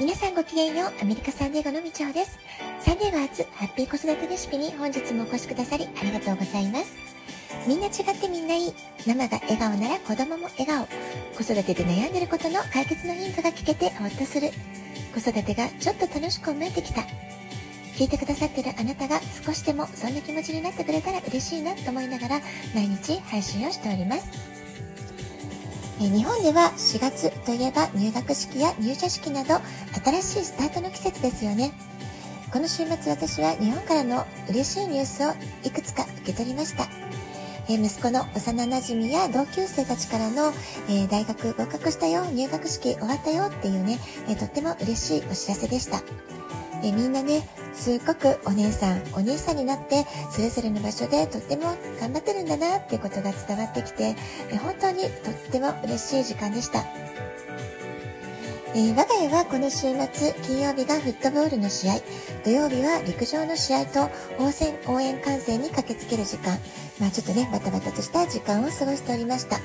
皆さんごきげんよう、アメリカサンデーゴのみちょです。サンデーバーツハッピー子育てレシピに本日もお越しくださりありがとうございます。みんな違ってみんないい。ママが笑顔なら子供も笑顔。子育てで悩んでることの解決のヒントが聞けてほっとする。子育てがちょっと楽しく思えてきた。聞いてくださってるあなたが少しでもそんな気持ちになってくれたら嬉しいなと思いながら毎日配信をしております。日本では4月といえば入学式や入社式など新しいスタートの季節ですよね。この週末私は日本からの嬉しいニュースをいくつか受け取りました。息子の幼馴染や同級生たちからの、え大学合格したよ、入学式終わったよっていうね、えとっても嬉しいお知らせでした。えみんなね、すっごくお姉さん、お兄さんになって、それぞれの場所でとっても頑張ってるんだなっていうことが伝わってきて、本当にとっても嬉しい時間でした。えー、我が家はこの週末、金曜日がフットボールの試合、土曜日は陸上の試合と応戦応援観戦に駆けつける時間、まあちょっとね、バタバタとした時間を過ごしておりました。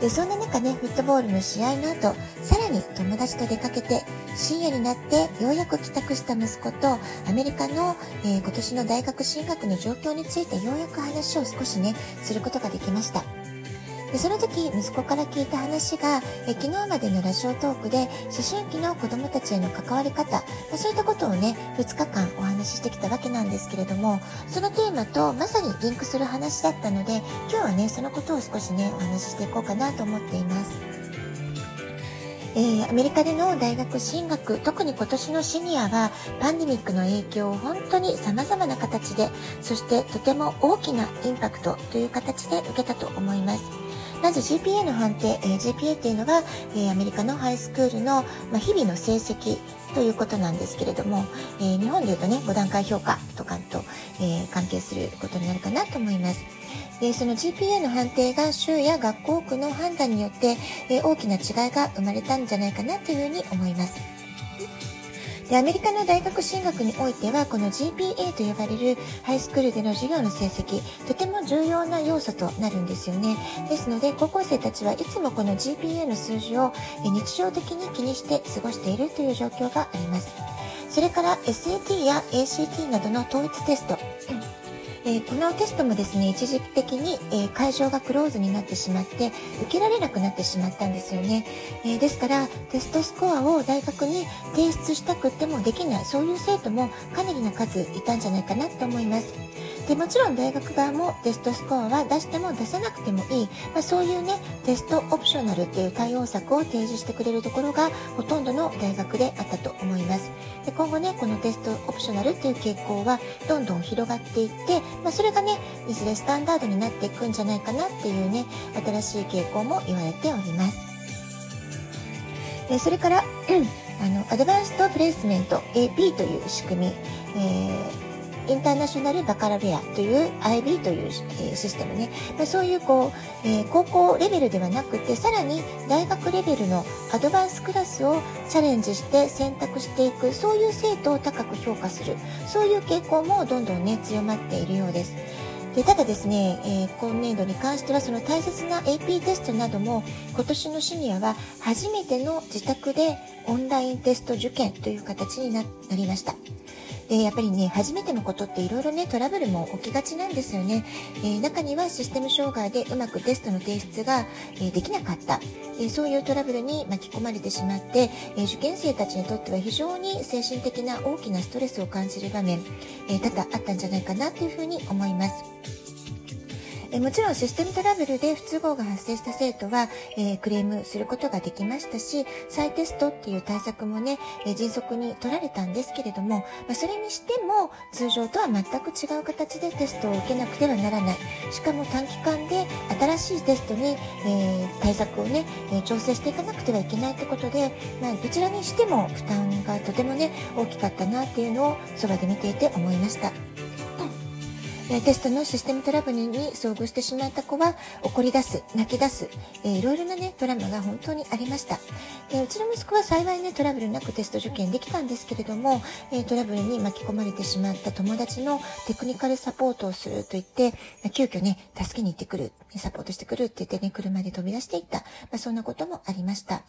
で、そんな中ね、フットボールの試合の後、さらに友達と出かけて、深夜になってようやく帰宅した息子と、アメリカの、えー、今年の大学進学の状況についてようやく話を少しね、することができました。でその時息子から聞いた話がえ昨日までのラジオトークで思春期の子どもたちへの関わり方、まあ、そういったことをね2日間お話ししてきたわけなんですけれどもそのテーマとまさにリンクする話だったので今日はねそのことを少しねお話ししていこうかなと思っています。えー、アメリカでの大学進学、特に今年のシニアはパンデミックの影響を本当に様々な形で、そしてとても大きなインパクトという形で受けたと思います。まず GPA の判定、えー、GPA っていうのは、えー、アメリカのハイスクールの、まあ、日々の成績ということなんですけれども、えー、日本でいうとね5段階評価とかと、え関係することになるかなと思います。でその GPA の判定が州や学校区の判断によって、え大きな違いが生まれたんじゃないかなというふうに思います。でアメリカの大学進学においてはこの GPA と呼ばれるハイスクールでの授業の成績とても重要な要素となるんですよね。ですので高校生たちはいつもこの GPA の数字を日常的に気にして過ごしているという状況があります。それから SAT や ACT などの統一テスト。え、このテストもですね、一時的に、え、会場がクローズになってしまって、受けられなくなってしまったんですよね。え、ですから、テストスコアを大学に提出したくってもできない、そういう生徒もかなりの数いたんじゃないかなと思います。でもちろん大学側もテストスコアは出しても出さなくてもいい、まあ、そういうねテストオプショナルっていう対応策を提示してくれるところがほとんどの大学であったと思います。で今後ねこのテストオプショナルっていう傾向はどんどん広がっていって、まあ、それがねいずれスタンダードになっていくんじゃないかなっていうね新しい傾向も言われております。でそれから あのアドバンストプレイスメント AP という仕組み、えーインターナショナルバカラベアという IB という、システムね、ま、そういうこう、え、高校レベルではなくてさらに大学レベルのアドバンスクラスをチャレンジして選択していくそういう生徒を高く評価するそういう傾向もどんどんね強まっているようです。でただですね、えー、今年度に関してはその大切な AP テストなども今年のシニアは初めての自宅でオンラインテスト受験という形になりました。でやっぱりね初めてのことっていろいろねトラブルも起きがちなんですよね、えー、中にはシステム障害でうまくテストの提出が、え、できなかった、え、そういうトラブルに巻き込まれてしまって、え受験生たちにとっては非常に精神的な大きなストレスを感じる場面、え多々あったんじゃないかなというふうに思います。えもちろんシステムトラブルで不都合が発生した生徒は、えー、クレームすることができましたし、再テストっていう対策もね、え迅速に取られたんですけれども、まあ、それにしても通常とは全く違う形でテストを受けなくてはならない。しかも短期間で新しいテストに、えー、対策をね、え調整していかなくてはいけないってことで、まあ、どちらにしても負担がとてもね、大きかったなっていうのをそばで見ていて思いました。えテストのシステムトラブルに遭遇してしまった子は怒り出す、泣き出す、えー、いろいろなね、ドラマが本当にありました。でうちの息子は幸いね、トラブルなくテスト受験できたんですけれども、え、トラブルに巻き込まれてしまった友達のテクニカルサポートをすると言って、ま急遽ね、助けに行ってくる、サポートしてくるって言ってね、車で飛び出していった、まあ、そんなこともありました。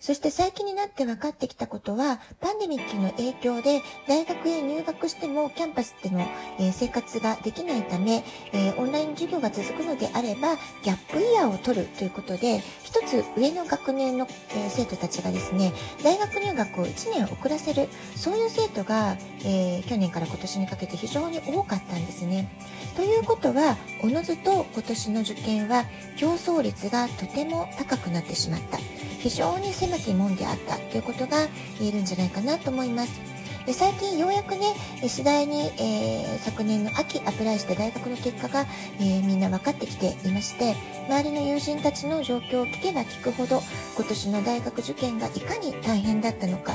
そして最近になって分かってきたことは、パンデミックの影響で大学へ入学してもキャンパスでの、え生活ができないため、えオンライン授業が続くのであれば、ギャップイヤーを取るということで、一つ上の学年の、え生徒たちがですね、大学入学を1年遅らせる、そういう生徒が、えー、去年から今年にかけて非常に多かったんですね。ということは、おのずと今年の受験は競争率がとても高くなってしまった。非常に狭き門であったということが言えるんじゃないかなと思います。で最近ようやくね、次第に、えー、昨年の秋アプライして大学の結果が、えー、みんな分かってきていまして、周りの友人たちの状況を聞けば聞くほど、今年の大学受験がいかに大変だったのか、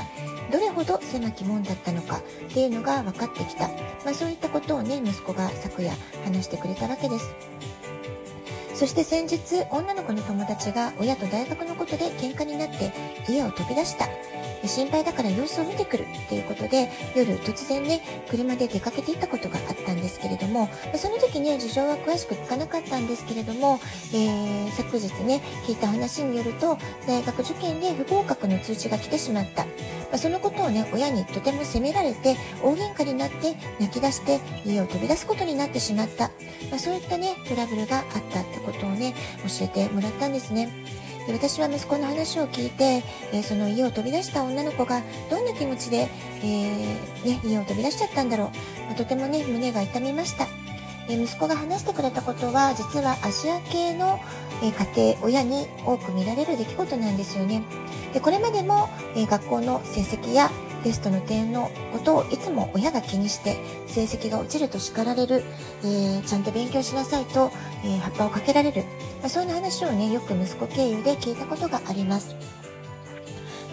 どれほど狭き門だったのかっていうのが分かってきた。まあそういったことをね、息子が昨夜話してくれたわけです。そして先日、女の子の友達が親と大学のことで喧嘩になって家を飛び出した。心配だから様子を見てくるっていうことで、夜突然ね、車で出かけていったことがあったんですけれども、その時ね、事情は詳しく聞かなかったんですけれども、えー、昨日ね、聞いた話によると、大学受験で不合格の通知が来てしまった。そのことをね、親にとても責められて、大喧嘩になって泣き出して家を飛び出すことになってしまった。まあ、そういったね、トラブルがあったってことをね、教えてもらったんですね。で私は息子の話を聞いて、えー、その家を飛び出した女の子がどんな気持ちで、えー、ね、家を飛び出しちゃったんだろう、まあ、とてもね胸が痛みました、えー、息子が話してくれたことは実はアジア系の、え家庭親に多く見られる出来事なんですよね。でこれまでも、え学校の成績やテストの点のことをいつも親が気にして成績が落ちると叱られる、えー、ちゃんと勉強しなさいと、えー、葉っぱをかけられる、まあ、そんな話をねよく息子経由で聞いたことがあります。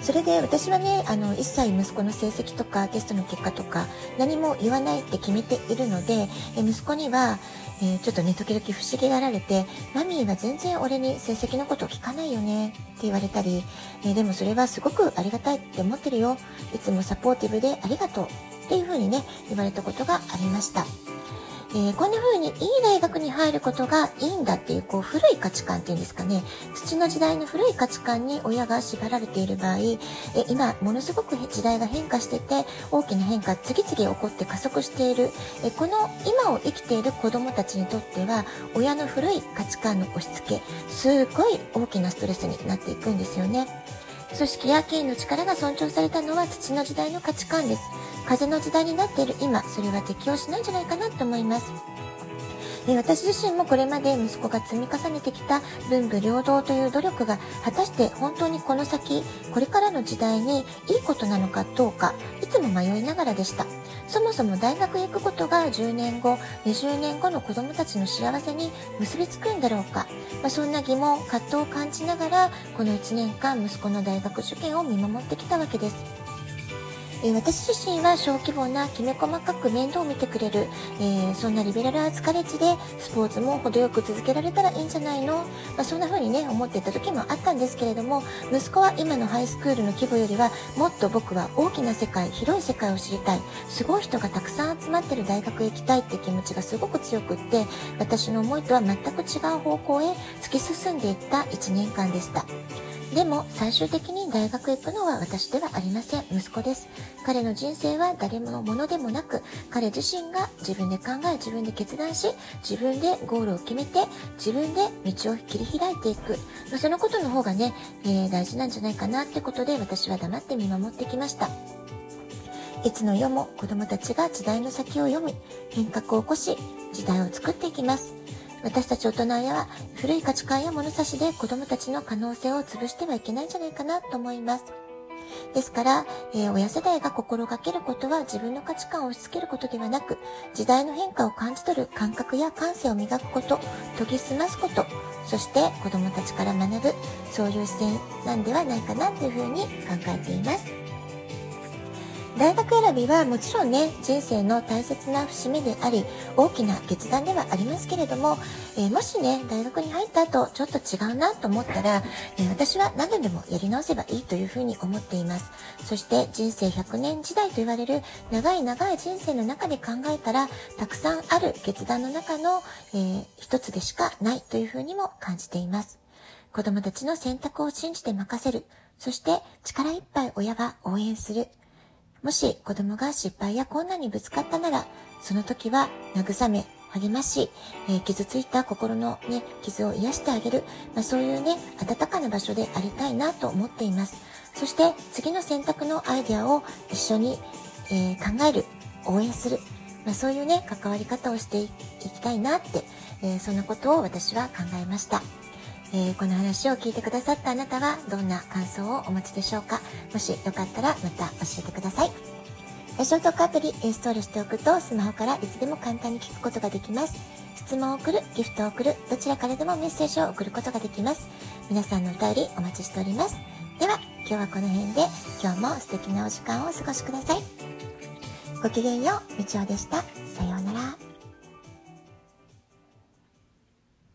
それで私はね、あの、一切息子の成績とかテストの結果とか何も言わないって決めているので、え息子には、えー、ちょっとね、時々不思議がられて、マミーは全然俺に成績のことを聞かないよねって言われたり、えー、でもそれはすごくありがたいって思ってるよ。いつもサポーティブでありがとうっていうふうにね、言われたことがありました。えー、こんな風にいい大学に入ることがいいんだっていう、こう、古い価値観っていうんですかね。土の時代の古い価値観に親が縛られている場合、え今、ものすごく時代が変化してて、大きな変化、次々起こって加速している、えこの今を生きている子供たちにとっては、親の古い価値観の押し付け、すごい大きなストレスになっていくんですよね。組織や権威の力が尊重されたのは土の時代の価値観です。風の時代になっている今、それは適応しないんじゃないかなと思います。私自身もこれまで息子が積み重ねてきた文武両道という努力が果たして本当にこの先、これからの時代にいいことなのかどうか、いつも迷いながらでした。そもそも大学へ行くことが10年後、20年後の子供たちの幸せに結びつくんだろうか。まあ、そんな疑問、葛藤を感じながら、この1年間息子の大学受験を見守ってきたわけです。えー、私自身は小規模なきめ細かく面倒を見てくれる、えー、そんなリベラルアーツカレッジでスポーツも程よく続けられたらいいんじゃないの、まあ、そんな風にね思っていた時もあったんですけれども息子は今のハイスクールの規模よりはもっと僕は大きな世界広い世界を知りたいすごい人がたくさん集まってる大学へ行きたいって気持ちがすごく強くって私の思いとは全く違う方向へ突き進んでいった1年間でした。でも最終的に大学へ行くのは私ではありません。息子です。彼の人生は誰のものでもなく、彼自身が自分で考え、自分で決断し、自分でゴールを決めて、自分で道を切り開いていく。まそのことの方がね、えー、大事なんじゃないかなってことで私は黙って見守ってきました。いつの世も子供たちが時代の先を読み、変革を起こし、時代を作っていきます。私たち大人は古い価値観や物差しで子供たちの可能性を潰してはいけないんじゃないかなと思います。ですから、えー、親世代が心がけることは自分の価値観を押し付けることではなく、時代の変化を感じ取る感覚や感性を磨くこと、研ぎ澄ますこと、そして子供たちから学ぶ、そういう視線なんではないかなというふうに考えています。大学選びはもちろんね、人生の大切な節目であり、大きな決断ではありますけれども、えー、もしね、大学に入った後、ちょっと違うなと思ったら、えー、私は何度でもやり直せばいいというふうに思っています。そして人生100年時代と言われる長い長い人生の中で考えたら、たくさんある決断の中の、えー、一つでしかないというふうにも感じています。子供たちの選択を信じて任せる。そして力いっぱい親が応援する。もし子供が失敗や困難にぶつかったなら、その時は慰め、励まし、えー、傷ついた心のね、傷を癒してあげる、まあ、そういうね、温かな場所でありたいなと思っています。そして次の選択のアイデアを一緒に、えー、考える、応援する、まあ、そういうね、関わり方をしていきたいなって、えー、そんなことを私は考えました。えー、この話を聞いてくださったあなたはどんな感想をお持ちでしょうか？もしよかったらまた教えてください。ラジオトークアプリインストールしておくとスマホからいつでも簡単に聞くことができます。質問を送る、ギフトを送る、どちらからでもメッセージを送ることができます。皆さんのお便りお待ちしております。では、今日はこの辺で今日も素敵なお時間をお過ごしください。ごきげんよう、みちおでした。